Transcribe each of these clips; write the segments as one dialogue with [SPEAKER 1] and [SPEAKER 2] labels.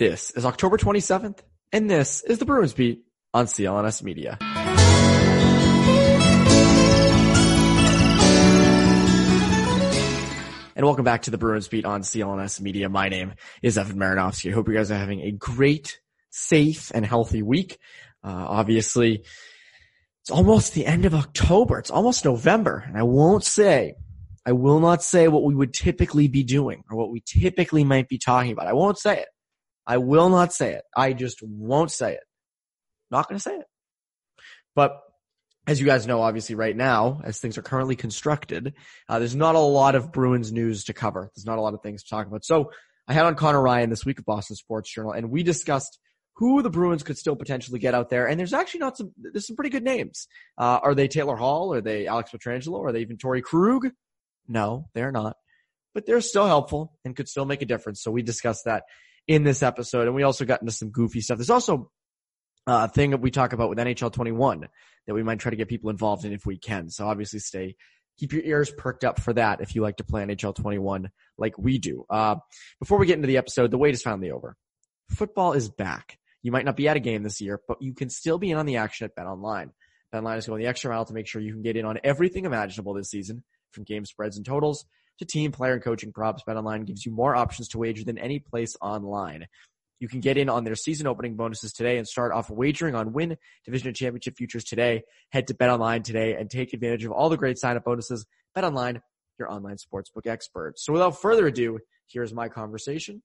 [SPEAKER 1] This is October 27th, and this is the Bruins Beat on CLNS Media. And welcome back to the Bruins Beat on CLNS Media. My name is Evan Marinofsky. I hope you guys are having a great, safe, and healthy week. Uh, obviously, it's almost the end of October. It's almost November, and I won't say, I will not say what we would typically be doing or what we typically might be talking about. I won't say it. I will not say it. I just won't say it. Not going to say it. But as you guys know, obviously right now, as things are currently constructed, uh, there's not a lot of Bruins news to cover. There's not a lot of things to talk about. So I had on Conor Ryan this week of Boston Sports Journal, and we discussed who the Bruins could still potentially get out there. And there's actually not some, there's some pretty good names. Uh, are they Taylor Hall? Are they Alex Pietrangelo? Are they even Torey Krug? No, they're not. But they're still helpful and could still make a difference. So we discussed that in this episode. And we also got into some goofy stuff. There's also uh, a thing that we talk about with NHL 21 that we might try to get people involved in if we can. So obviously stay, keep your ears perked up for that if you like to play NHL 21 like we do. Uh, before we get into the episode, the wait is finally over. Football is back. You might not be at a game this year, but you can still be in on the action at Bet Online. BetOnline is going the extra mile to make sure you can get in on everything imaginable this season, from game spreads and totals to team, player, and coaching props. BetOnline gives you more options to wager than any place online. You can get in on their season opening bonuses today and start off wagering on win division and championship futures today. Head to BetOnline today and take advantage of all the great sign up bonuses. BetOnline, your online sportsbook expert. So without further ado, here's my conversation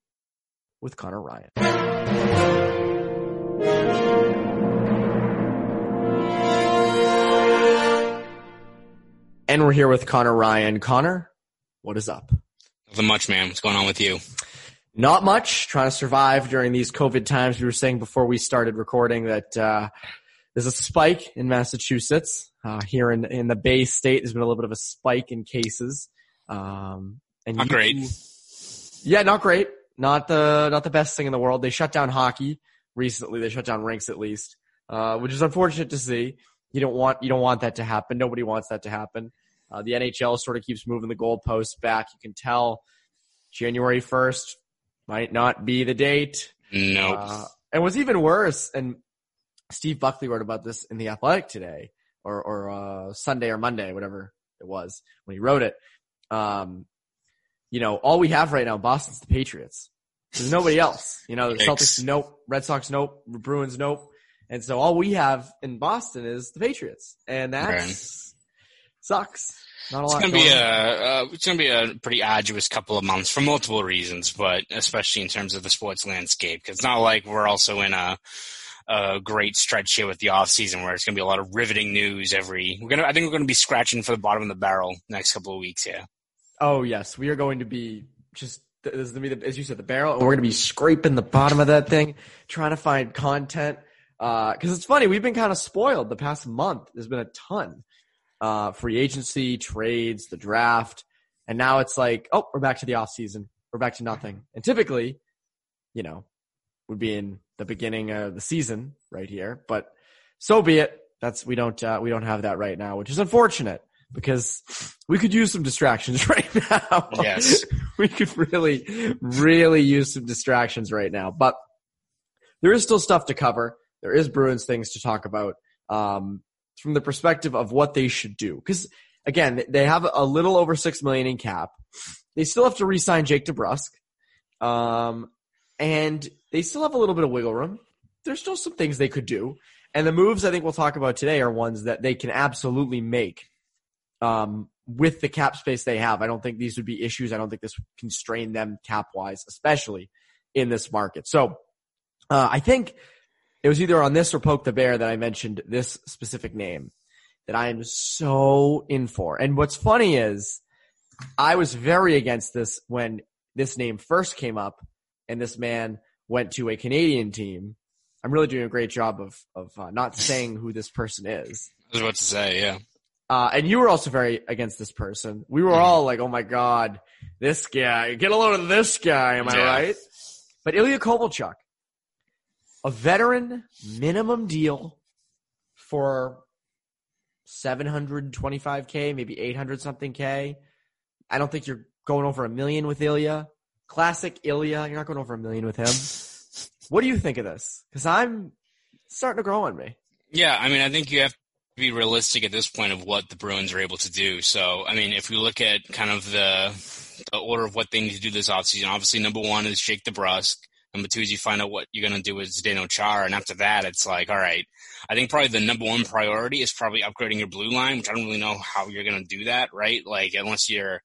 [SPEAKER 1] with Conor Ryan. And we're here with Conor Ryan. Conor, what is up?
[SPEAKER 2] Nothing much, man. What's going on with you?
[SPEAKER 1] Not much. Trying to survive during these COVID times. We were saying before we started recording that uh, there's a spike in Massachusetts. Uh, here in in the Bay State, there's been a little bit of a spike in cases. Um,
[SPEAKER 2] and not you, great.
[SPEAKER 1] Yeah, not great. Not the not the best thing in the world. They shut down hockey recently. They shut down rinks at least, uh, which is unfortunate to see. You don't want you don't want that to happen. Nobody wants that to happen. Uh, the NHL sort of keeps moving the goalposts back. You can tell January 1st might not be the date.
[SPEAKER 2] No. Nope. Uh,
[SPEAKER 1] and what's even worse, and Steve Buckley wrote about this in The Athletic today, or, or uh, Sunday or Monday, whatever it was, when he wrote it. Um, you know, all we have right now in Boston's the Patriots. There's nobody else. You know, the Celtics, nope. Red Sox, nope. Bruins, nope. And so all we have in Boston is the Patriots. And that's, sucks. Not a
[SPEAKER 2] it's
[SPEAKER 1] lot.
[SPEAKER 2] Gonna be a, uh, it's going to be a pretty arduous couple of months for multiple reasons, but especially in terms of the sports landscape, because it's not like we're also in a, a great stretch here with the off season where it's going to be a lot of riveting news every. We're gonna, I think we're going to be scratching for the bottom of the barrel next couple of weeks. Yeah.
[SPEAKER 1] Oh yes, we are going to be just this is going to be the, as you said the barrel, and we're going to be scraping the bottom of that thing, trying to find content. Because uh, it's funny, we've been kind of spoiled the past month. There's been a ton uh, free agency, trades, the draft, and now it's like, oh, we're back to the off season. We're back to nothing. And typically, you know, would be in the beginning of the season right here, but so be it. That's we don't uh, we don't have that right now, which is unfortunate because we could use some distractions right now.
[SPEAKER 2] Yes,
[SPEAKER 1] we could really, really use some distractions right now. But there is still stuff to cover. There is Bruins things to talk about. Um, from the perspective of what they should do. Because again, they have a little over six million in cap. They still have to re-sign Jake DeBrusk, um, and they still have a little bit of wiggle room. There's still some things they could do, and the moves I think we'll talk about today are ones that they can absolutely make um, with the cap space they have. I don't think these would be issues. I don't think this would constrain them cap wise, especially in this market. So uh, I think it was either on this or Poke the Bear that I mentioned this specific name that I am so in for. And what's funny is I was very against this when this name first came up and this man went to a Canadian team. I'm really doing a great job of of uh, not saying who this person is.
[SPEAKER 2] I was about to say, yeah.
[SPEAKER 1] Uh, and you were also very against this person. We were
[SPEAKER 2] Mhm.
[SPEAKER 1] all like, "Oh my god, this guy! Get a load of this guy." Am I
[SPEAKER 2] Yeah.
[SPEAKER 1] right? But Ilya Kovalchuk, a veteran minimum deal for 725k, maybe 800 something k. I don't think you're going over a million with Ilya. Classic Ilya. You're not going over a million with him. what do you think of this? Because I'm starting to grow on me.
[SPEAKER 2] Yeah, I mean, I think you have to be realistic at this point of what the Bruins are able to do. So, I mean, if we look at kind of the, the order of what they need to do this offseason, obviously number one is Jake DeBrusk. Number two is you find out what you're going to do with Zdeno Chara. And after that, it's like, all right, I think probably the number one priority is probably upgrading your blue line, which I don't really know how you're going to do that, right? Like, unless you're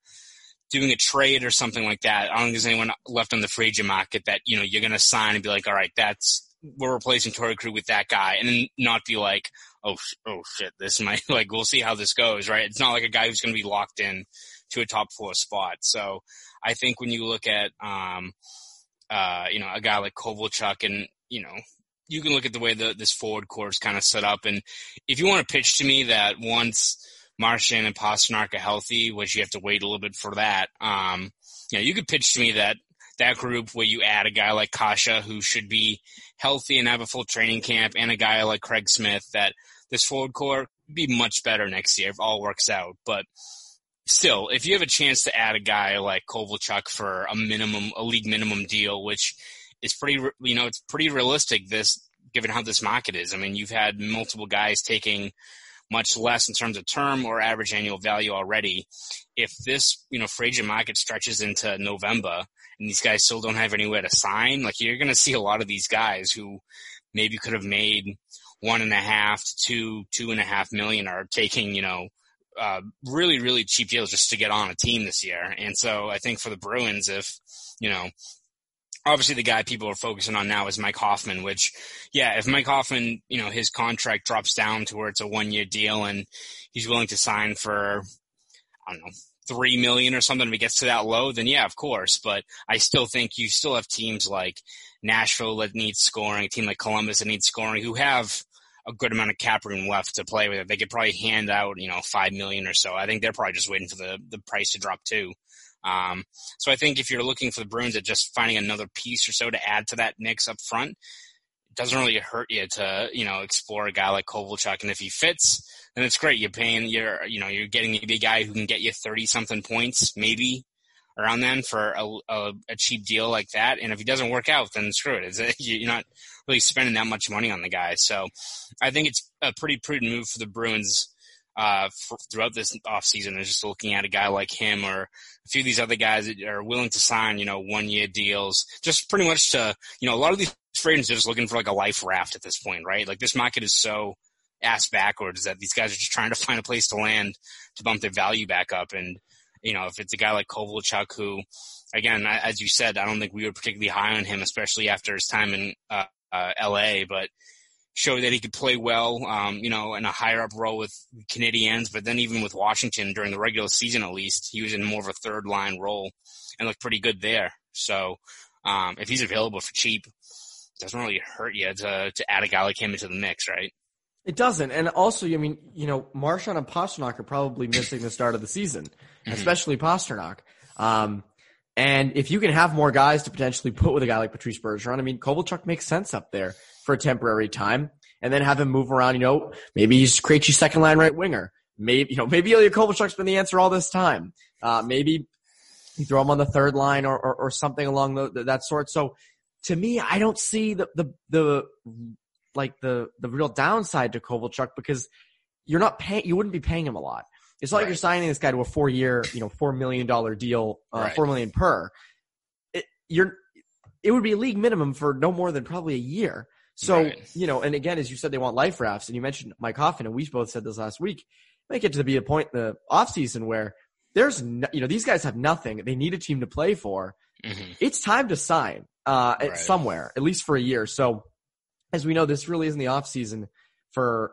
[SPEAKER 2] doing a trade or something like that. I don't think there's anyone left on the free agent market that, you know, you're going to sign and be like, all right, that's, we're replacing Torey Krug with that guy and not be like, oh, oh shit, this might, like, we'll see how this goes, right? It's not like a guy who's going to be locked in to a top four spot. So I think when you look at, um, uh, you know, a guy like Kovalchuk and, you know, you can look at the way the, this forward core is kind of set up. And if you want to pitch to me that once Marchand and Pastrnak are healthy, which you have to wait a little bit for that, um, you know, you could pitch to me that that group where you add a guy like Kase who should be healthy and have a full training camp and a guy like Craig Smith that this forward core be much better next year if all works out. But still, if you have a chance to add a guy like Kovalchuk for a minimum, a league minimum deal, which is pretty, you know, it's pretty realistic this, given how this market is. I mean, you've had multiple guys taking much less in terms of term or average annual value already. If this, you know, free agent market stretches into November and these guys still don't have anywhere to sign, like you're going to see a lot of these guys who maybe could have made one and a half to two, two and a half million are taking, you know, uh, really, really cheap deals just to get on a team this year. And so I think for the Bruins, if, you know, obviously the guy people are focusing on now is Mike Hoffman, which, yeah, if Mike Hoffman, you know, his contract drops down to where it's a one year deal and he's willing to sign for, I don't know, three million or something if it gets to that low, then yeah, of course. But I still think you still have teams like Nashville that need scoring, a team like Columbus that needs scoring, who have a good amount of cap room left to play with. They could probably hand out, you know, five million or so. I think they're probably just waiting for the the price to drop too. Um, so I think if you're looking for the Bruins at just finding another piece or so to add to that mix up front, it doesn't really hurt you to, you know, explore a guy like Kovalchuk. And if he fits, then it's great. You're paying, you're, you know, you're getting maybe a guy who can get you 30 something points, maybe around then for a, a, a cheap deal like that. And if he doesn't work out, then screw it. It's, you're not really spending that much money on the guy. So I think it's a pretty prudent move for the Bruins uh, for, throughout this offseason is just looking at a guy like him or a few of these other guys that are willing to sign, you know, one year deals, just pretty much to, you know, a lot of these free agents are just looking for like a life raft at this point, right? Like this market is so ass backwards that these guys are just trying to find a place to land to bump their value back up. And, you know, if it's a guy like Kovalchuk who, again, as you said, I don't think we were particularly high on him, especially after his time in uh, uh, LA, but showed that he could play well, um, you know, in a higher up role with Canadians, but then even with Washington during the regular season, at least he was in more of a third line role and looked pretty good there. So, um, if he's available for cheap, doesn't really hurt you to, to add a guy like him into the mix, right?
[SPEAKER 1] It doesn't. And also, I mean, you know, Marchand and Pastrnak are probably missing the start of the season,
[SPEAKER 2] Mm-hmm.
[SPEAKER 1] especially Pastrnak. Um, and if you can have more guys to potentially put with a guy like Patrice Bergeron, I mean, Kovalchuk makes sense up there for a temporary time and then have him move around, you know, maybe he's Krejci second line right winger. Maybe, you know, maybe Ilya Kovalchuk's been the answer all this time. Uh, maybe you throw him on the third line or, or, or something along the, that sort. So to me, I don't see the, the, the, like the, the real downside to Kovalchuk because you're not paying, you wouldn't be paying him a lot. It's not like you're signing this guy to a four year, you know, four million dollar deal, uh,
[SPEAKER 2] Right.
[SPEAKER 1] four million per. It, you're, it would be a league minimum for no more than probably a year. So,
[SPEAKER 2] Right.
[SPEAKER 1] you know, and again, as you said, they want life rafts and you mentioned Mike Hoffman and we both said this last week, it might get to be a point in the off season where there's, no, you know, these guys have nothing. They need a team to play for.
[SPEAKER 2] hmm
[SPEAKER 1] It's time to sign, uh,
[SPEAKER 2] Right.
[SPEAKER 1] somewhere, at least for a year. So as we know, this really isn't the off season for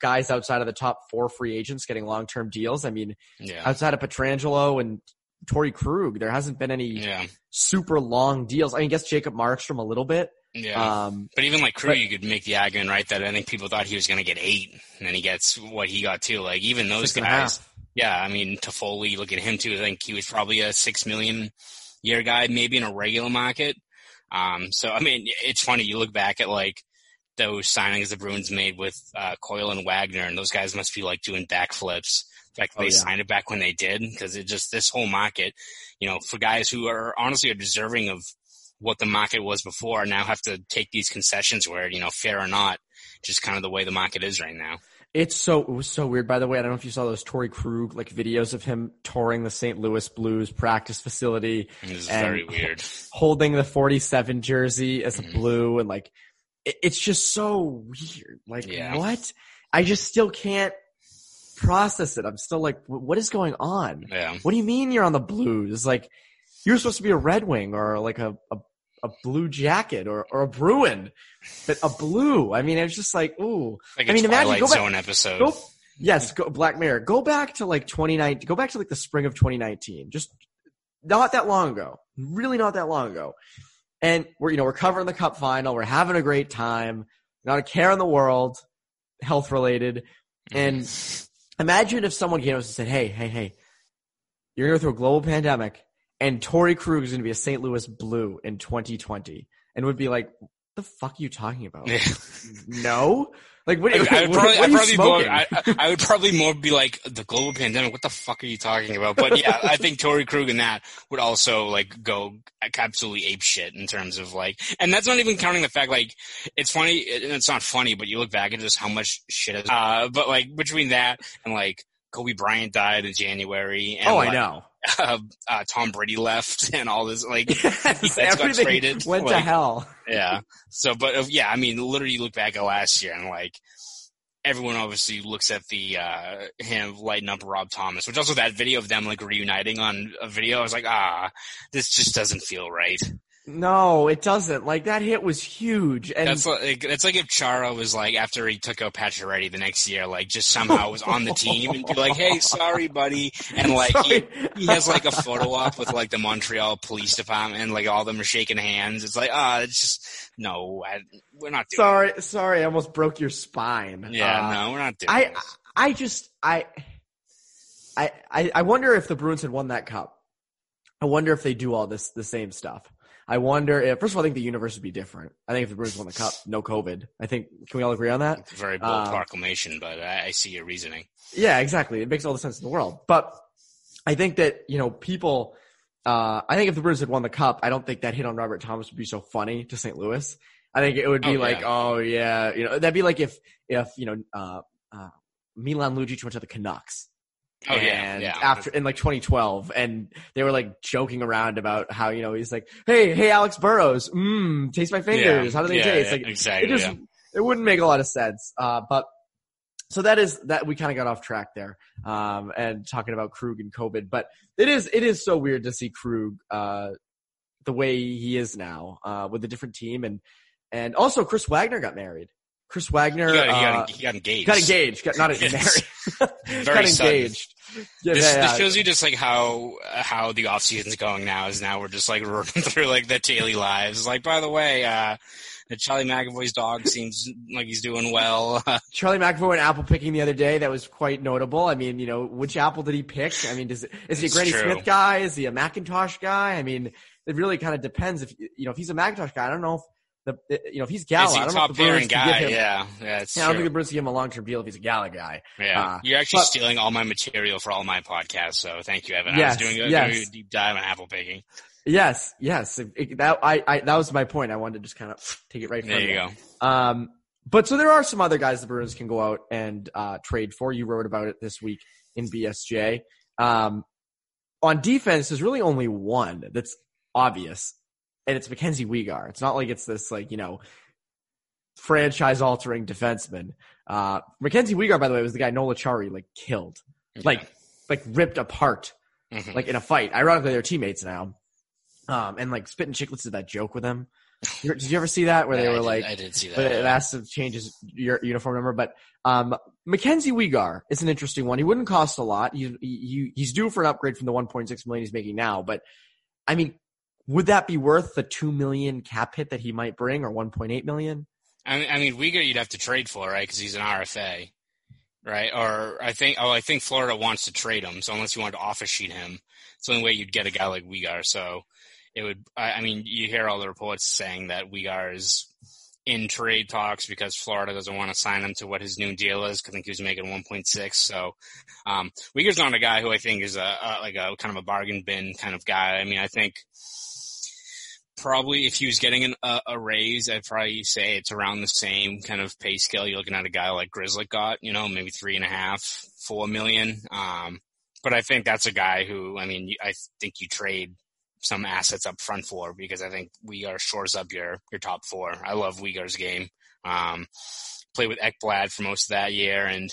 [SPEAKER 1] guys outside of the top four free agents getting long term deals. I mean,
[SPEAKER 2] Yeah.
[SPEAKER 1] outside of Pietrangelo and Torey Krug. There hasn't been any
[SPEAKER 2] Yeah.
[SPEAKER 1] super long deals. I mean, I guess Jacob Markstrom a little bit.
[SPEAKER 2] Yeah.
[SPEAKER 1] Um,
[SPEAKER 2] But even like Krug,
[SPEAKER 1] But-
[SPEAKER 2] you could make the argument, right, that I think people thought he was going to get eight, and then he gets what he got too. Like even those
[SPEAKER 1] six and a
[SPEAKER 2] guys, yeah. I mean, Toffoli, look at him too. I think he was probably a six million year guy, maybe in a regular market. Um, so I mean, it's funny. You look back at like those signings the Bruins made with uh, Coyle and Wagner, and those guys must be like doing backflips. The fact
[SPEAKER 1] Oh,
[SPEAKER 2] they
[SPEAKER 1] yeah.
[SPEAKER 2] signed it back when they did, because it just this whole market, you know, for guys who are honestly are deserving of what the market was before, now have to take these concessions where you know, fair or not, just kind of the way the market is right now.
[SPEAKER 1] It's so it was so weird. By the way, I don't know if you saw those Torey Krug like videos of him touring the St. Louis Blues practice facility,
[SPEAKER 2] is
[SPEAKER 1] And-
[SPEAKER 2] very weird.
[SPEAKER 1] holding the 47 jersey as a
[SPEAKER 2] Mhm.
[SPEAKER 1] blue, and like it, it's just so weird. Like
[SPEAKER 2] Yeah.
[SPEAKER 1] what? I just still can't process it. I'm still like, what is going on?
[SPEAKER 2] Yeah.
[SPEAKER 1] What do you mean you're on the Blues? It's like you're supposed to be a Red Wing or like a a, a blue jacket or or a Bruin, but a blue. I mean, it's just like ooh.
[SPEAKER 2] Like
[SPEAKER 1] I mean, imagine- go back-
[SPEAKER 2] Zone episode.
[SPEAKER 1] Go, yes, go, Black Mirror. Go back to like 2019. Go back to like the spring of 2019. Just not that long ago. Really not that long ago. And we're, you know, we're covering the cup final. We're having a great time. Not a care in the world, health related. And imagine if someone came to us and said, Hey, hey, hey, you're going to go through a global pandemic and Torey Krug is going to be a St. Louis Blue in 2020 and would be like, What the fuck are you talking about? No? Like, what,
[SPEAKER 2] I,
[SPEAKER 1] what,
[SPEAKER 2] I would
[SPEAKER 1] what
[SPEAKER 2] probably,
[SPEAKER 1] are
[SPEAKER 2] I'd
[SPEAKER 1] you
[SPEAKER 2] probably more,
[SPEAKER 1] smoking?
[SPEAKER 2] I, I- I would probably more be like the global pandemic. What the fuck are you talking about? But yeah, I think Torey Krug and that would also like go absolutely ape shit in terms of like, and that's not even counting the fact like it's funny and it's not funny, but you look back at just how much shit. Is, uh, but like between that and like Kobe Bryant died in January. And,
[SPEAKER 1] oh,
[SPEAKER 2] like,
[SPEAKER 1] I know.
[SPEAKER 2] Uh, uh, Tom Brady left and all this like
[SPEAKER 1] Yes,
[SPEAKER 2] That's got traded,
[SPEAKER 1] went to hell.
[SPEAKER 2] yeah. So, but uh, yeah, I mean, literally, you look back at last year and like everyone obviously looks at the uh him lighting up Rob Thomas, which also that video of them like reuniting on a video. I was like, ah, this just doesn't feel right.
[SPEAKER 1] No, it doesn't. Like that hit was huge, and
[SPEAKER 2] That's like it's like if Chara was like after he took out Pacioretty the next year, like just somehow was on the team and be like, hey, sorry, buddy, and like he, he has like a photo op with like the Montreal Police Department, and like all of them are shaking hands. It's like, ah, it's just no, I, we're not doing.
[SPEAKER 1] sorry, sorry, I almost broke your spine.
[SPEAKER 2] Yeah,
[SPEAKER 1] Uh,
[SPEAKER 2] no, we're not doing.
[SPEAKER 1] I,
[SPEAKER 2] this.
[SPEAKER 1] I just, I, I, I wonder if the Bruins had won that cup. I wonder if they do all this, the same stuff. I wonder if, first of all, I think the universe would be different. I think if the Bruins won the cup, no COVID. I think, can we all agree on that?
[SPEAKER 2] It's a very bold
[SPEAKER 1] Uh,
[SPEAKER 2] proclamation, but I, I see your reasoning.
[SPEAKER 1] Yeah, exactly. It makes all the sense in the world. But I think that, you know, people, uh, I think if the Bruins had won the cup, I don't think that hit on Robert Thomas would be so funny to St. Louis. I think it would be
[SPEAKER 2] Oh,
[SPEAKER 1] like,
[SPEAKER 2] yeah.
[SPEAKER 1] oh yeah, you know, that'd be like if, if, you know, uh, uh, Milan Lucic went to the Canucks.
[SPEAKER 2] Oh yeah,
[SPEAKER 1] and
[SPEAKER 2] yeah.
[SPEAKER 1] after in like 2012 and they were like joking around about how you know he's like hey hey alex burrows mmm taste my fingers how do they
[SPEAKER 2] yeah,
[SPEAKER 1] taste
[SPEAKER 2] yeah,
[SPEAKER 1] like
[SPEAKER 2] exactly.
[SPEAKER 1] it just
[SPEAKER 2] yeah.
[SPEAKER 1] it wouldn't make a lot of sense. Uh, but so that is that we kind of got off track there, um, and talking about Krug and COVID. But it is it is so weird to see Krug uh, the way he is now uh, with a different team, and and also Chris Wagner got married. Chris Wagner
[SPEAKER 2] He got, he,
[SPEAKER 1] uh,
[SPEAKER 2] got, he got engaged.
[SPEAKER 1] got engaged, got not
[SPEAKER 2] Yes.
[SPEAKER 1] married,
[SPEAKER 2] Very
[SPEAKER 1] got engaged. Yeah,
[SPEAKER 2] This,
[SPEAKER 1] yeah,
[SPEAKER 2] this shows you just like how how the off season's going now. Is now we're just like running through like the daily lives. Like by the way, uh, Charlie McAvoy's dog seems like he's doing well.
[SPEAKER 1] Charlie McAvoy went apple picking the other day. That was quite notable. I mean, you know, which apple did he pick? I mean, does is he a Granny
[SPEAKER 2] true.
[SPEAKER 1] Smith guy? Is he a Macintosh guy? I mean, it really kind of depends. If you know, if he's a Macintosh guy, I don't know if the you know if he's Gala.
[SPEAKER 2] Is he
[SPEAKER 1] I
[SPEAKER 2] a
[SPEAKER 1] don't know if the
[SPEAKER 2] pairing
[SPEAKER 1] can
[SPEAKER 2] guy?
[SPEAKER 1] give him.
[SPEAKER 2] Yeah, yeah, it's
[SPEAKER 1] Yeah, I don't think the. Bruins can give him a long term deal if he's a Gala guy.
[SPEAKER 2] Yeah,
[SPEAKER 1] uh,
[SPEAKER 2] you're actually
[SPEAKER 1] but-
[SPEAKER 2] stealing all my material for all my podcasts. So thank you, Evan.
[SPEAKER 1] Yes,
[SPEAKER 2] I was doing a,
[SPEAKER 1] yes.
[SPEAKER 2] doing a deep dive on apple picking.
[SPEAKER 1] Yes, yes. It- that I, I that was my point. I wanted to just kind of take it right from
[SPEAKER 2] There you
[SPEAKER 1] there.
[SPEAKER 2] go.
[SPEAKER 1] Um, but so there are some other guys the Bruins can go out and uh, trade for. You wrote about it this week in BSJ. Um, on defense, there's really only one that's obvious, and it's Mackenzie Weegar. It's not like it's this like you know franchise altering defenseman. Uh, Mackenzie Weegar, by the way, was the guy Noel Acciari like killed, like like ripped apart
[SPEAKER 2] Mhm.
[SPEAKER 1] like in a fight. Ironically, they're teammates now. Um, and like Spittin' Chiclets did that joke with him. Did you ever see that where they
[SPEAKER 2] Yeah, I
[SPEAKER 1] were
[SPEAKER 2] did-
[SPEAKER 1] like,
[SPEAKER 2] I didn't see that.
[SPEAKER 1] it
[SPEAKER 2] yeah.
[SPEAKER 1] asked to change his your uniform number. But um, Mackenzie Weegar is an interesting one. He wouldn't cost a lot. He, he he's due for an upgrade from the 1.6 million he's making now. But I mean, would that be worth the two million cap hit that he might bring, or 1.8 million?
[SPEAKER 2] I mean, I mean, Weegar you'd have to trade for, right? Because he's an RFA, right? Or I think, oh, I think Florida wants to trade him. So unless you wanted to offer sheet him, it's the only way you'd get a guy like Weegar. So it would. I, I mean, you hear all the reports saying that Weegar is in trade talks because Florida doesn't want to sign him to what his new deal is. I think he was making 1.6. So um, Weegar's not a guy who I think is a, a like a kind of a bargain bin kind of guy. I mean, I think probably if he was getting an, a, raise, I'd probably say it's around the same kind of pay scale. You're looking at a guy like Grzelcyk got, you know, maybe three and a half, four million. Um, but I think that's a guy who, I mean, I think you trade some assets up front for because I think Weegar shores up your your top four. I love Weegar's game. Um, played with Ekblad for most of that year, and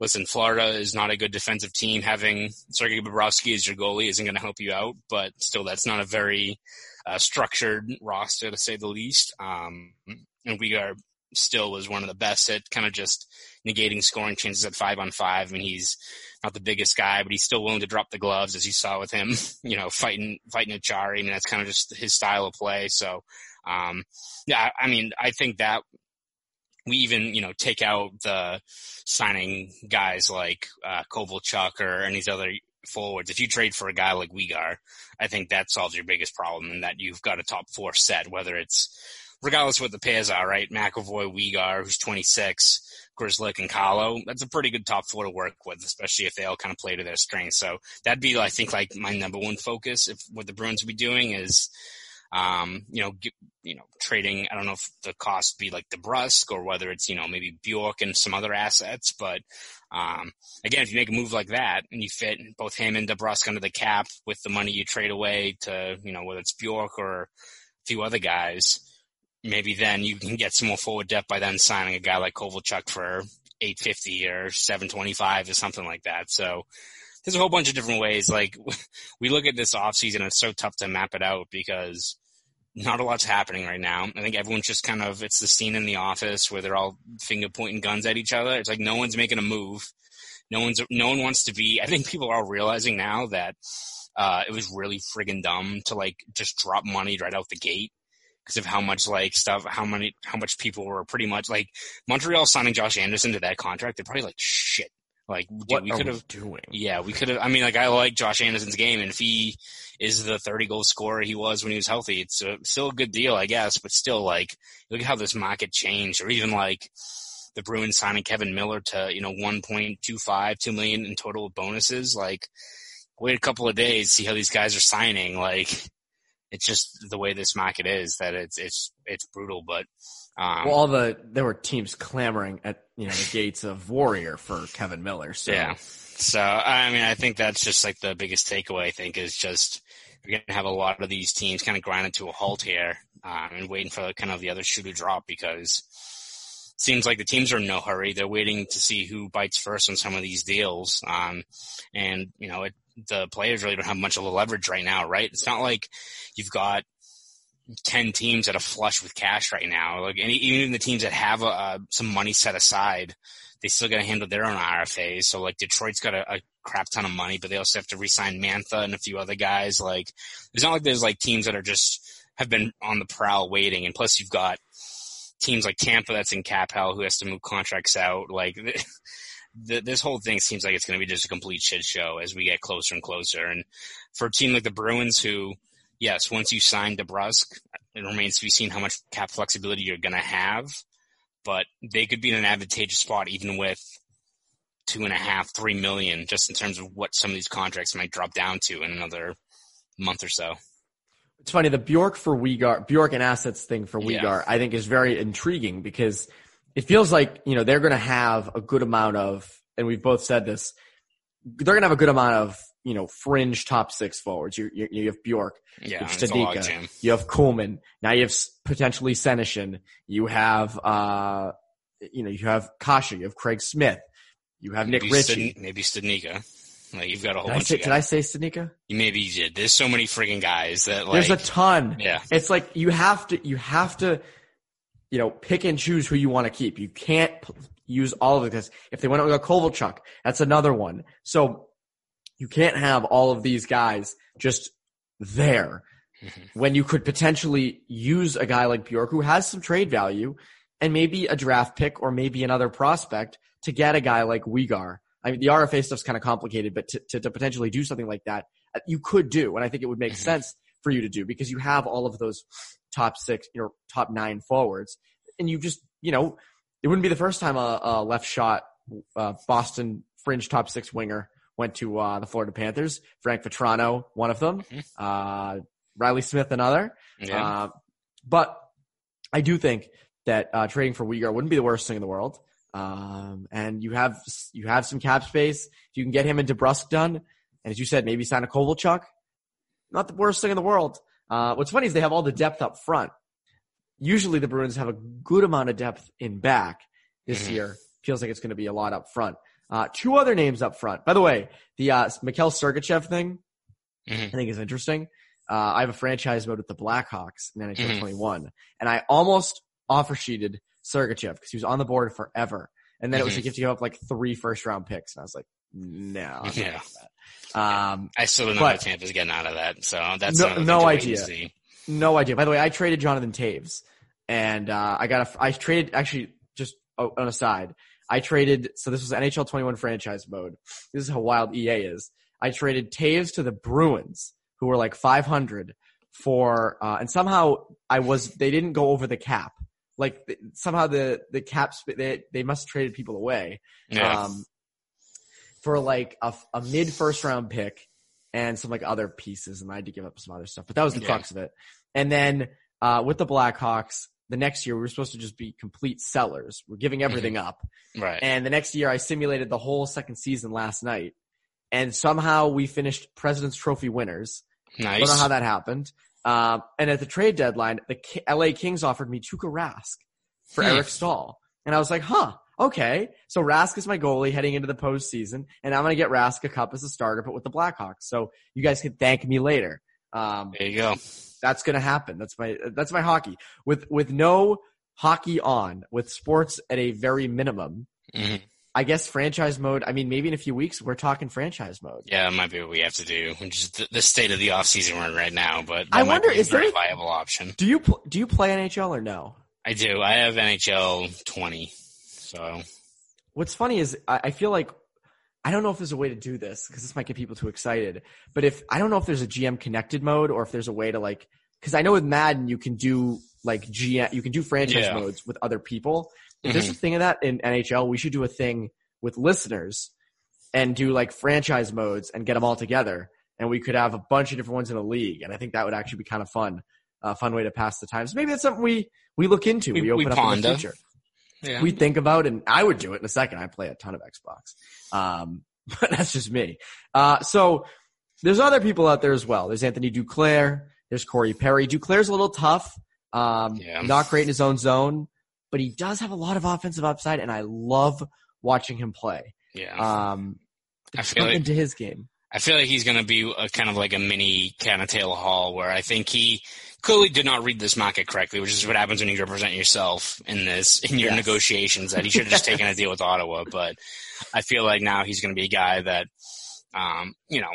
[SPEAKER 2] listen, Florida is not a good defensive team. Having Sergei Bobrovsky as your goalie isn't going to help you out, but still, that's not a very uh, structured roster to say the least. Um, and are still was one of the best at kind of just negating scoring chances at five on five. I mean, he's not the biggest guy, but he's still willing to drop the gloves, as you saw with him, you know, fighting fighting Acciari. I mean, that's kind of just his style of play. So, um, yeah, I mean, I think that we even, you know, take out the signing guys like uh, Kovalchuk or any other forwards. If you trade for a guy like Weegar, I think that solves your biggest problem in that you've got a top four set, whether it's regardless what the pairs are, right? McAvoy, Weegar, who's 26, Grzelcyk, and Carlo. That's a pretty good top four to work with, especially if they all kind of play to their strengths. So that'd be, I think, like my number one focus. If what the Bruins would be doing is, um, you know, get, you know, trading. I don't know if the cost be like DeBrusk or whether it's you know maybe Bjork and some other assets. But um, again, if you make a move like that and you fit both him and DeBrusk under the cap with the money you trade away to you know whether it's Bjork or a few other guys, maybe then you can get some more forward depth by then signing a guy like Kovalchuk for 850 or 725 or something like that. So there's a whole bunch of different ways. Like we look at this offseason, it's so tough to map it out because not a lot's happening right now. I think everyone's just kind of, it's the scene in the office where they're all finger pointing guns at each other. It's like no one's making a move. No one's, no one wants to be, I think people are realizing now that, uh, it was really friggin' dumb to like just drop money right out the gate because of how much like stuff, how many, how much people were pretty much like Montreal signing Josh Anderson to that contract. They're probably like, shit. Like, dude,
[SPEAKER 1] What
[SPEAKER 2] we could have,
[SPEAKER 1] doing?
[SPEAKER 2] yeah, we could have. I mean, like I like Josh Anderson's game, and if he is the 30 goal scorer he was when he was healthy, it's a, still a good deal, I guess. But still, like, look at how this market changed, or even like the Bruins signing Kevan Miller to you know 1.25, 2 million in total bonuses. Like, wait a couple of days, see how these guys are signing. Like, it's just the way this market is that it's it's it's brutal. But um,
[SPEAKER 1] Well, all the there were teams clamoring at you know the gates of Warrior for Kevan Miller. So
[SPEAKER 2] Yeah. So I mean, I think that's just like the biggest takeaway. I think is just you're going to have a lot of these teams kind of grinding to a halt here um, and waiting for kind of the other shoe to drop because it seems like the teams are in no hurry. They're waiting to see who bites first on some of these deals. Um, and you know, it, the players really don't have much of a leverage right now, right? It's not like you've got 10 teams that are flush with cash right now. Like any, even the teams that have uh, some money set aside, they still got to handle their own RFAs. So like Detroit's got a, a crap ton of money, but they also have to re-sign Mantha and a few other guys. Like it's not like there's like teams that are just have been on the prowl waiting. And plus you've got teams like Tampa that's in cap hell who has to move contracts out. Like the, this whole thing seems like it's going to be just a complete shit show as we get closer and closer. And for a team like the Bruins who, yes, once you sign DeBrusk, it remains to be seen how much cap flexibility you're going to have, but they could be in an advantageous spot even with two and a half, three million, just in terms of what some of these contracts might drop down to in another month or so.
[SPEAKER 1] It's funny the Bjork for Weegar, Bjork and assets thing for
[SPEAKER 2] Yeah.
[SPEAKER 1] I think is very intriguing because it feels like you know they're going to have a good amount of, and we've both said this, they're going to have a good amount of you know fringe top six forwards. You you, you have Bjork,
[SPEAKER 2] Yeah,
[SPEAKER 1] you have
[SPEAKER 2] it's a log
[SPEAKER 1] Stanika,
[SPEAKER 2] jam.
[SPEAKER 1] you have Kuhlman, now you have potentially Senyshyn, you have uh you know you have Kase, you have Craig Smith, you have Nick
[SPEAKER 2] Maybe
[SPEAKER 1] Ritchie.
[SPEAKER 2] Stud- maybe Studnicka. Like you've got a whole
[SPEAKER 1] Did I
[SPEAKER 2] bunch
[SPEAKER 1] say,
[SPEAKER 2] of
[SPEAKER 1] did. I say Stanika?
[SPEAKER 2] Maybe you did. There's so many freaking guys that like.
[SPEAKER 1] There's a ton.
[SPEAKER 2] Yeah.
[SPEAKER 1] It's like you have to, you have to, you know, pick and choose who you want to keep. You can't p- use all of it because if they went out with a Kovalchuk, that's another one. So you can't have all of these guys just there
[SPEAKER 2] Mm-hmm.
[SPEAKER 1] when you could potentially use a guy like Bjork who has some trade value and maybe a draft pick or maybe another prospect to get a guy like Weegar. I mean, the RFA stuff's kind of complicated, but to, to, to potentially do something like that, uh, you could do. And I think it would make
[SPEAKER 2] Mhm.
[SPEAKER 1] sense for you to do because you have all of those top six, you know, top nine forwards and you just, you know, it wouldn't be the first time a, a left shot, uh, Boston fringe top six winger went to, uh, the Florida Panthers. Frank Vatrano, one of them,
[SPEAKER 2] Mhm.
[SPEAKER 1] uh, Reilly Smith, another.
[SPEAKER 2] yeah.
[SPEAKER 1] Uh, but I do think that uh, trading for Weegar wouldn't be the worst thing in the world. Um, and you have you have some cap space. If you can get him into Brusque done, and as you said, maybe sign a Kovalchuk, not the worst thing in the world. Uh, what's funny is they have all the depth up front. Usually the Bruins have a good amount of depth in back. This
[SPEAKER 2] Mhm.
[SPEAKER 1] year feels like it's going to be a lot up front. Uh, two other names up front. By the way, the uh, Mikhail Sergachev thing
[SPEAKER 2] Mhm.
[SPEAKER 1] I think is interesting. Uh, I have a franchise mode with the Blackhawks in NHL
[SPEAKER 2] Mhm.
[SPEAKER 1] 21, and I almost offer sheeted Sergachev because he was on the board forever. And then it was
[SPEAKER 2] Mhm.
[SPEAKER 1] like you have to give up like three first round picks, and I was like, no, I'm
[SPEAKER 2] Yeah.
[SPEAKER 1] Um,
[SPEAKER 2] I still don't know how Tampa's getting out of that. So that's
[SPEAKER 1] No- no
[SPEAKER 2] to wait and
[SPEAKER 1] idea. no idea. By the way, I traded Jonathan Toews, and uh, I got a. I traded actually just oh, on a side. I traded. So this was NHL 21 franchise mode. This is how wild EA is. I traded Toews to the Bruins, who were like 500 for, uh, and somehow I was. They didn't go over the cap. Like somehow the the caps they they must have traded people away
[SPEAKER 2] Yeah.
[SPEAKER 1] um, for like a, a mid first round pick and some like other pieces, and I had to give up some other stuff. But that was the
[SPEAKER 2] Yeah.
[SPEAKER 1] crux of it. And then uh, with the Blackhawks, the next year we were supposed to just be complete sellers. We're giving everything up.
[SPEAKER 2] right.
[SPEAKER 1] And the next year I simulated the whole second season last night, and somehow we finished President's Trophy winners.
[SPEAKER 2] nice.
[SPEAKER 1] I don't know how that happened. Um, and at the trade deadline, the Ki- LA Kings offered me Tuukka Rask for
[SPEAKER 2] Hmm.
[SPEAKER 1] Eric Staal. And I was like, huh, okay. So Rask is my goalie heading into the postseason, and I'm going to get Rask a cup as a starter, but with the Blackhawks. So you guys can thank me later. Um,
[SPEAKER 2] there you go.
[SPEAKER 1] that's going to happen. That's my, that's my hockey. With, with no hockey on, with sports at a very minimum,
[SPEAKER 2] Mhm.
[SPEAKER 1] I guess franchise mode, I mean, maybe in a few weeks we're talking franchise mode.
[SPEAKER 2] Yeah, it might be what we have to do. Which is the, the state of the off season we're in right now. But
[SPEAKER 1] I wonder, is there-
[SPEAKER 2] very viable option?
[SPEAKER 1] Do you, pl- do you play NHL or no?
[SPEAKER 2] I do. I have NHL 20. So
[SPEAKER 1] What's funny is I, I feel like I don't know if there's a way to do this because this might get people too excited. But if I don't know if there's a GM connected mode or if there's a way to like because I know with Madden you can do like GM you can do franchise
[SPEAKER 2] Yeah.
[SPEAKER 1] modes with other people. If there's a mm-hmm. thing of that in NHL, we should do a thing with listeners and do like franchise modes and get them all together. And we could have a bunch of different ones in a league. And I think that would actually be kind of fun, a fun way to pass the time. So maybe that's something we, we look into. We,
[SPEAKER 2] We-
[SPEAKER 1] open
[SPEAKER 2] we
[SPEAKER 1] up in the future
[SPEAKER 2] yeah.
[SPEAKER 1] we think about, and I would do it in a second. I play a ton of Xbox. Um, but that's just me. Uh, so there's other people out there as well. There's Anthony Duclair. There's Corey Perry. Duclair's a little tough. Um,
[SPEAKER 2] Yeah.
[SPEAKER 1] not great in his own zone, but he does have a lot of offensive upside and I love watching him play.
[SPEAKER 2] yeah.
[SPEAKER 1] Um,
[SPEAKER 2] I feel like-
[SPEAKER 1] into his game.
[SPEAKER 2] I feel like he's going to be a kind of like a mini kind of Taylor Hall, where I think he clearly did not read this market correctly, which is what happens when you represent yourself in this in your
[SPEAKER 1] Yes.
[SPEAKER 2] negotiations. That he should have just taken a deal with Ottawa, but I feel like now he's going to be a guy that, um, you know,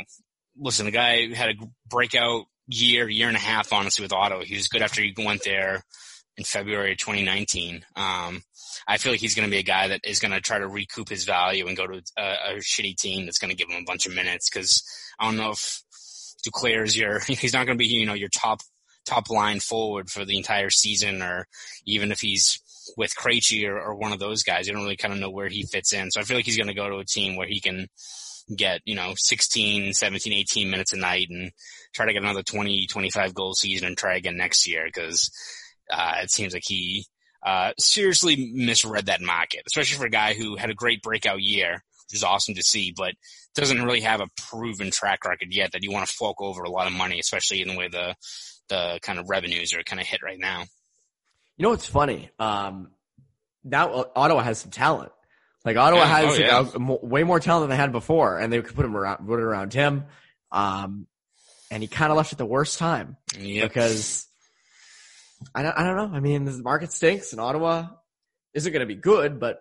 [SPEAKER 2] listen, the guy had a breakout year, year and a half, honestly, with Ottawa. He was good after he went there in February of 2019. Um, I feel like he's going to be a guy that is going to try to recoup his value and go to a, a shitty team that's going to give him a bunch of minutes. Because I don't know if Duclair is your, he's not going to be you know your top top line forward for the entire season, or even if he's with Krejci or, or one of those guys, you don't really kind of know where he fits in. So I feel like he's going to go to a team where he can get you know 16, 17, 18 minutes a night and try to get another 20, 25 goal season and try again next year because uh, it seems like he uh, seriously misread that market, especially for a guy who had a great breakout year, which is awesome to see, but doesn't really have a proven track record yet that you want to fork over a lot of money, especially in the way the the kind of revenues are kind of hit right now.
[SPEAKER 1] You know what's funny? Um, now uh, Ottawa has some talent. Like Ottawa
[SPEAKER 2] Yeah.
[SPEAKER 1] has
[SPEAKER 2] Oh,
[SPEAKER 1] like,
[SPEAKER 2] yeah.
[SPEAKER 1] a- way more talent than they had before, and they could put him around, put it around him. Um, and he kind of left at the worst time
[SPEAKER 2] Yep.
[SPEAKER 1] because I don't, I don't know. I mean, the market stinks, and Ottawa isn't going to be good, but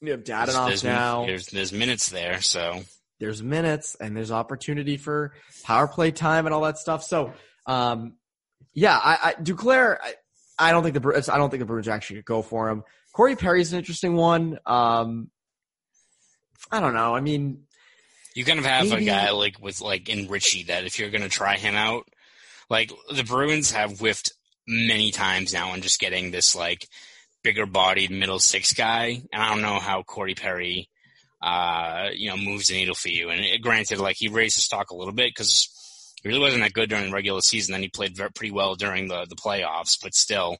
[SPEAKER 1] you have Dadonov
[SPEAKER 2] there's,
[SPEAKER 1] now.
[SPEAKER 2] there's there's minutes there, so
[SPEAKER 1] there's minutes and there's opportunity for power play time and all that stuff. So, um, yeah, I, I Duclair, I, I don't think the Bru- I don't think the Bruins actually could go for him. Corey Perry's an interesting one. Um, I don't know. I mean,
[SPEAKER 2] you kind of have
[SPEAKER 1] Maybe-
[SPEAKER 2] a guy like with like in Ritchie that if you're gonna try him out, like the Bruins have whiffed many times now on just getting this like bigger bodied middle six guy, and I don't know how Corey Perry, uh, you know, moves the needle for you. And it, granted, like he raised his stock a little bit because he really wasn't that good during the regular season. Then he played very, pretty well during the the playoffs, but still,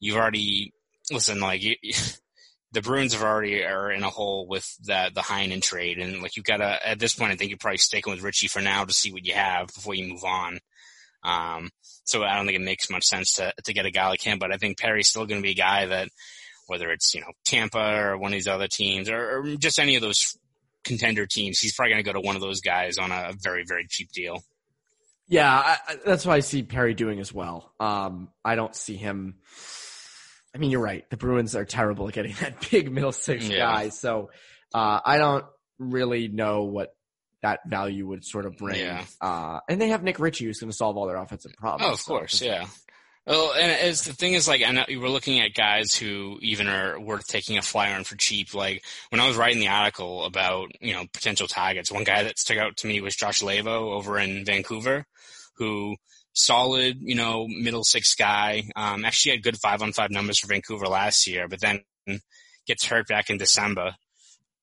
[SPEAKER 2] you've already listen like you. The Bruins have already are in a hole with the the Heinen trade, and like you've gotta at this point, I think you're probably sticking with Ritchie for now to see what you have before you move on. Um, so I don't think it makes much sense to to get a guy like him, but I think Perry's still going to be a guy that whether it's you know Tampa or one of these other teams or, or just any of those contender teams, he's probably going to go to one of those guys on a very very cheap deal.
[SPEAKER 1] Yeah, I, that's what I see Perry doing as well. Um, I don't see him. I mean, you're right. The Bruins are terrible at getting that big middle six
[SPEAKER 2] Yeah.
[SPEAKER 1] guy. So, uh, I don't really know what that value would sort of bring.
[SPEAKER 2] Yeah.
[SPEAKER 1] Uh, and they have Nick Ritchie who's going to solve all their offensive problems.
[SPEAKER 2] Oh, of
[SPEAKER 1] So
[SPEAKER 2] course, yeah. Well, and it's the thing is like, you were looking at guys who even are worth taking a flyer on for cheap. Like when I was writing the article about you know potential targets, one guy that stuck out to me was Josh Leivo over in Vancouver, who solid, you know, middle six guy. Um, actually had good five on five numbers for Vancouver last year, but then gets hurt back in December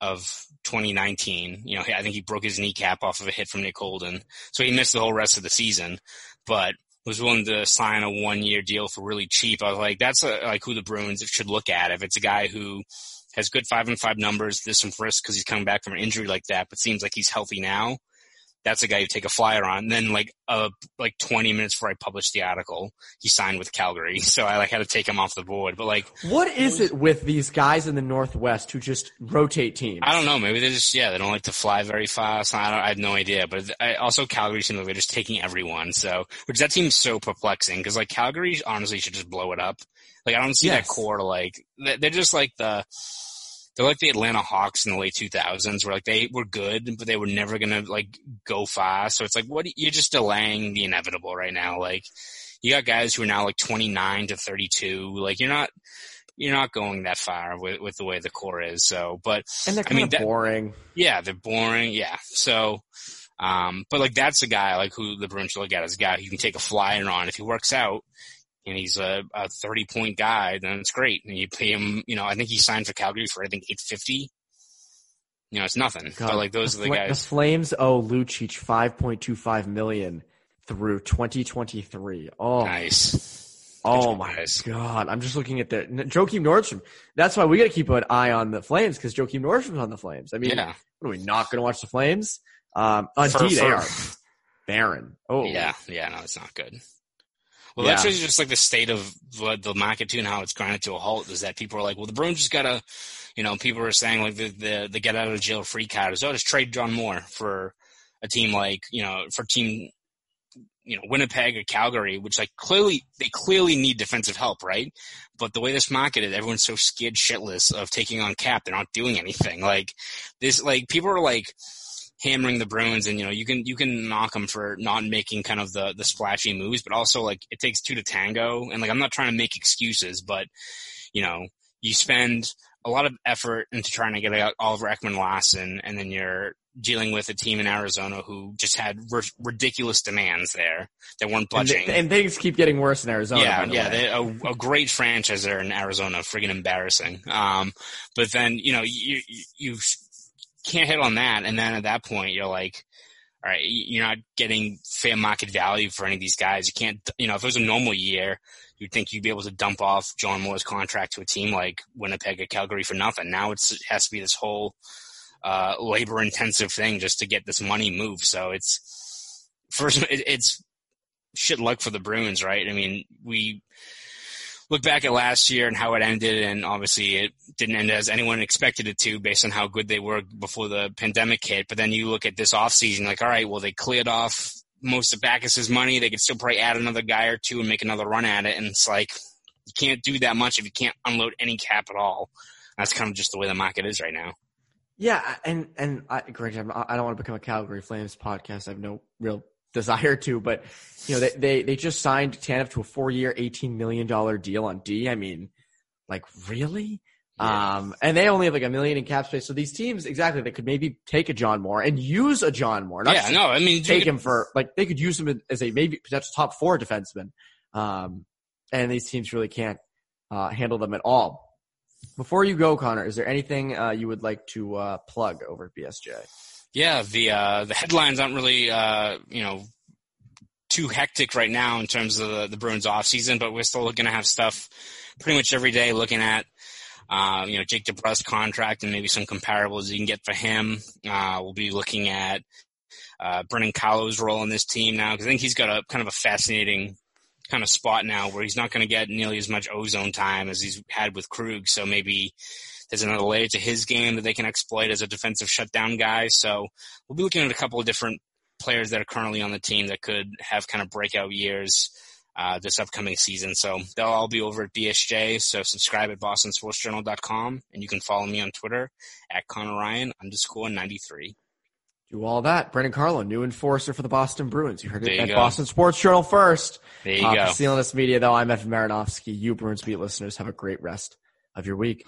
[SPEAKER 2] of 2019. You know, I think he broke his kneecap off of a hit from Nick Holden, so he missed the whole rest of the season. But was willing to sign a one year deal for really cheap. I was like, that's a, like who the Bruins should look at. If it's a guy who has good five and five numbers, there's some risk because he's coming back from an injury like that, but seems like he's healthy now. That's a guy you take a flyer on. And then like uh like 20 minutes before I published the article, he signed with Calgary, so I like had to take him off the board. But like
[SPEAKER 1] What is it with these guys in the Northwest who just rotate teams?
[SPEAKER 2] I don't know. Maybe they just yeah they don't like to fly very fast. I don't. I have no idea. But I, also Calgary seems like they're just taking everyone. So which that seems so perplexing because like Calgary honestly should just blow it up. Like I don't see
[SPEAKER 1] Yes.
[SPEAKER 2] that core like they're just like the they're like the Atlanta Hawks in the late 2000s where like they were good but they were never gonna like go far. So it's like what you're just delaying the inevitable right now. Like you got guys who are now like 29 to 32. Like you're not. You're not going that far with, with the way the core is. So, but
[SPEAKER 1] And they're
[SPEAKER 2] I
[SPEAKER 1] kind
[SPEAKER 2] mean,
[SPEAKER 1] of
[SPEAKER 2] that-
[SPEAKER 1] boring.
[SPEAKER 2] yeah, they're boring. Yeah. So, um, but like that's a guy like who the Bruins should look at as a guy who you can take a flyer on if he works out and he's a, a 30 point guy, then it's great. And you pay him, you know, I think he signed for Calgary for I think 850. You know, it's nothing.
[SPEAKER 1] God,
[SPEAKER 2] but like those are the guys.
[SPEAKER 1] The Flames owe Lucic five point two five million through twenty twenty three. Oh,
[SPEAKER 2] Nice.
[SPEAKER 1] oh my
[SPEAKER 2] guys.
[SPEAKER 1] god! I'm just looking at the Joakim Nordstrom. That's why we got to keep an eye on the Flames because Joakim Nordstrom's on the Flames. I mean,
[SPEAKER 2] Yeah.
[SPEAKER 1] what are we not going to watch the Flames? Um,
[SPEAKER 2] For-
[SPEAKER 1] D they are barren. Oh,
[SPEAKER 2] Yeah. Yeah. No, it's not good. Well,
[SPEAKER 1] Yeah.
[SPEAKER 2] that's really just like the state of what the market too and how it's grinded to a halt is that people are like, well, the Bruins just gotta, you know, people are saying like the, the, the get out of jail free card is, oh, just trade John Moore for a team like, you know, for team, you know, Winnipeg or Calgary, which like clearly, they clearly need defensive help, right? But the way this market is, everyone's so scared shitless of taking on cap. They're not doing anything. Like this, like people are like, hammering the Bruins, and you know you can you can knock them for not making kind of the the splashy moves, but also like it takes two to tango. And like I'm not trying to make excuses, but you know you spend a lot of effort into trying to get out Oliver Ekman Larsson, and then you're dealing with a team in Arizona who just had r- ridiculous demands there that weren't
[SPEAKER 1] and,
[SPEAKER 2] budging.
[SPEAKER 1] th- and things keep getting worse in Arizona.
[SPEAKER 2] Yeah, yeah, they, a, a great franchise there in Arizona, friggin' embarrassing. Um, but then you know you you, you can't hit on that, and then at that point you're like, all right, you're not getting fair market value for any of these guys. You can't, you know, if it was a normal year, you'd think you'd be able to dump off John Moore's contract to a team like Winnipeg or Calgary for nothing. Now it has to be this whole uh, labor intensive thing just to get this money moved. So it's first, it, it's shit luck for the Bruins, right? I mean, we look back at last year and how it ended, and obviously it didn't end as anyone expected it to based on how good they were before the pandemic hit. But then you look at this offseason, like, all right, well, they cleared off most of Backes's money. They could still probably add another guy or two and make another run at it. And it's like, you can't do that much if you can't unload any cap at all. That's kind of just the way the market is right now.
[SPEAKER 1] Yeah, and and I, Greg, I'm, I don't want to become a Calgary Flames podcast. I have no real desire to, but you know, they they, they just signed Tanev to a four year, eighteen million dollar deal on D. I mean, like really? Yeah. Um, and they only have like a million in cap space. So these teams, exactly, they could maybe take a John Moore and use a John Moore.
[SPEAKER 2] yeah, no, I mean,
[SPEAKER 1] take him for like they could use him as a maybe potential top four defenseman. Um, and these teams really can't uh, handle them at all. Before you go, Connor, is there anything uh, you would like to uh, plug over at BSJ?
[SPEAKER 2] Yeah, the uh, the headlines aren't really uh, you know too hectic right now in terms of the, the Bruins off season, but we're still going to have stuff pretty much every day looking at uh, you know, Jake DeBrusk contract and maybe some comparables you can get for him. Uh, we'll be looking at uh, Brendan Carlo's role in this team now because I think he's got a kind of a fascinating kind of spot now where he's not going to get nearly as much ozone time as he's had with Krug. So maybe there's another layer to his game that they can exploit as a defensive shutdown guy. So we'll be looking at a couple of different players that are currently on the team that could have kind of breakout years uh, this upcoming season. So they'll all be over at BSJ. So subscribe at bostonsportsjournal.com and you can follow me on Twitter at Conor Ryan underscore 93.
[SPEAKER 1] Do all that. Brendan Carlo, new enforcer for the Boston Bruins. You heard it at go. Boston Sports Journal first.
[SPEAKER 2] There you uh, go.
[SPEAKER 1] CLNS Media, though, I'm Evan Marinofsky. You Bruins beat listeners, have a great rest of your week.